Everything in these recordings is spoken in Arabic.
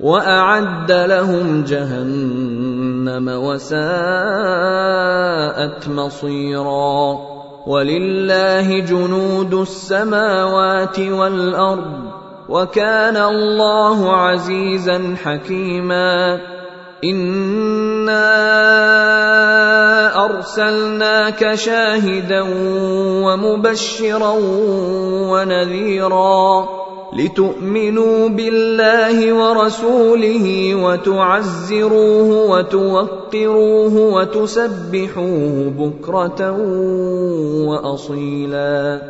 وأعد لهم جهنم وساءت مصيرا. ولله جنود السماوات والأرض وكان الله عزيزا حكيما. إنا أرسلناك شاهدا ومبشرا ونذيرا. لتؤمنوا بالله ورسوله وتعزروه وتوقروه وتسبحوه بكرة وأصيلا.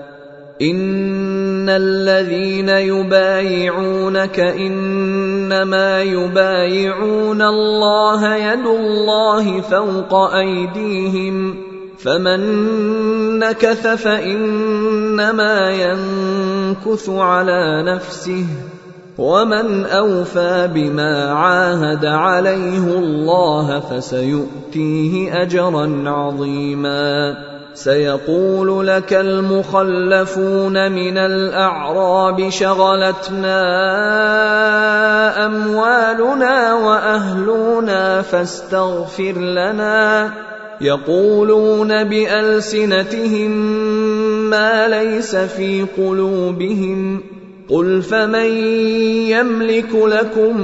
إن الذين يبايعونك إنما يبايعون الله يد الله فوق أيديهم فمن نكث فإنما ينكث على نفسه ومن أوفى بما عاهد عليه الله فسيؤتيه أجرا عظيما. سيقول لك المخلفون من الأعراب شغلتنا أموالنا وأهلنا فاستغفر لنا. يقولون بألسنتهم ما ليس في قلوبهم. قل فمن يملك لكم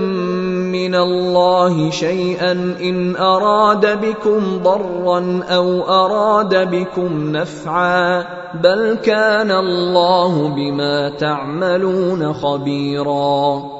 من الله شيئا إن أراد بكم ضرا أو أراد بكم نفعا بل كان الله بما تعملون خبيرا.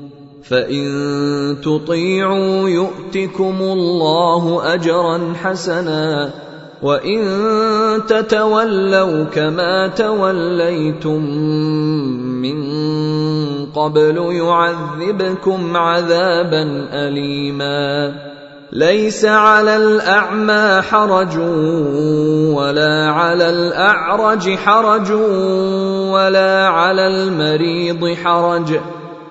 فان تطيعوا يؤتكم الله اجرا حسنا وان تتولوا كما توليتم من قبل يعذبكم عذابا اليما ليس على الاعمى حرج ولا على الاعرج حرج ولا على المريض حرج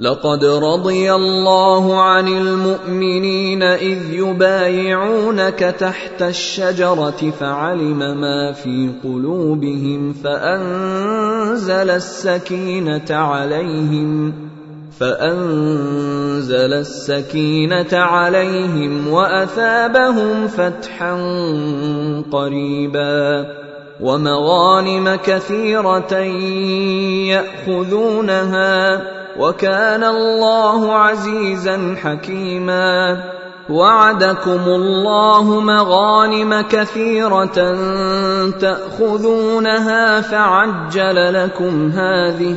لقد رضي الله عن المؤمنين إذ يبايعونك تحت الشجرة فعلم ما في قلوبهم فأنزل السكينة عليهم فأنزل السكينة عليهم وأثابهم فتحا قريبا ومغانم كثيرة يأخذونها وكان الله عزيزا حكيما. وعدكم الله مغانم كثيرة تأخذونها فعجل لكم هذه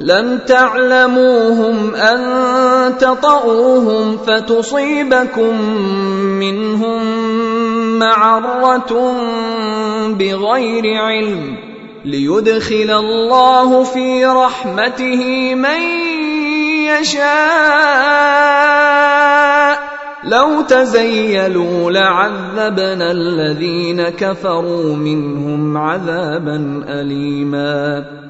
لم تعلموهم أن تطئوهم فتصيبكم منهم معرة بغير علم ليدخل الله في رحمته من يشاء. لو تزيلوا لعذبنا الذين كفروا منهم عذابا اليما.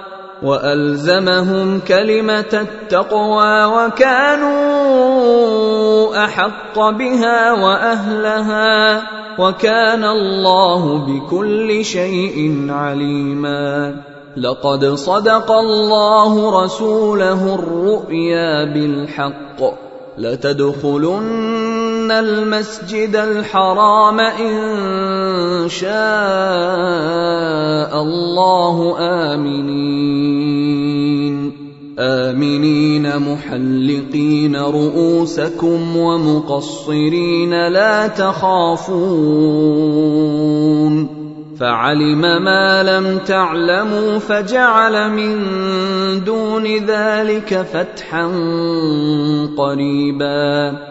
وألزمهم كلمة التقوى وكانوا أحق بها وأهلها وكان الله بكل شيء عليما لقد صدق الله رسوله الرؤيا بالحق لتدخلن المسجد الحرام ان شاء الله امنين. امنين محلقين رؤوسكم ومقصرين لا تخافون. فعلم ما لم تعلموا فجعل من دون ذلك فتحا قريبا.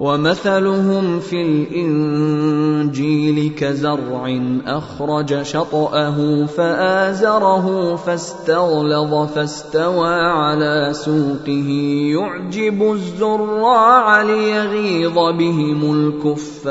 ومثلهم في الإنجيل كزرع أخرج شطأه فآزره فاستغلظ فاستوى على سوقه. يعجب الزراع ليغيظ بهم الكفار.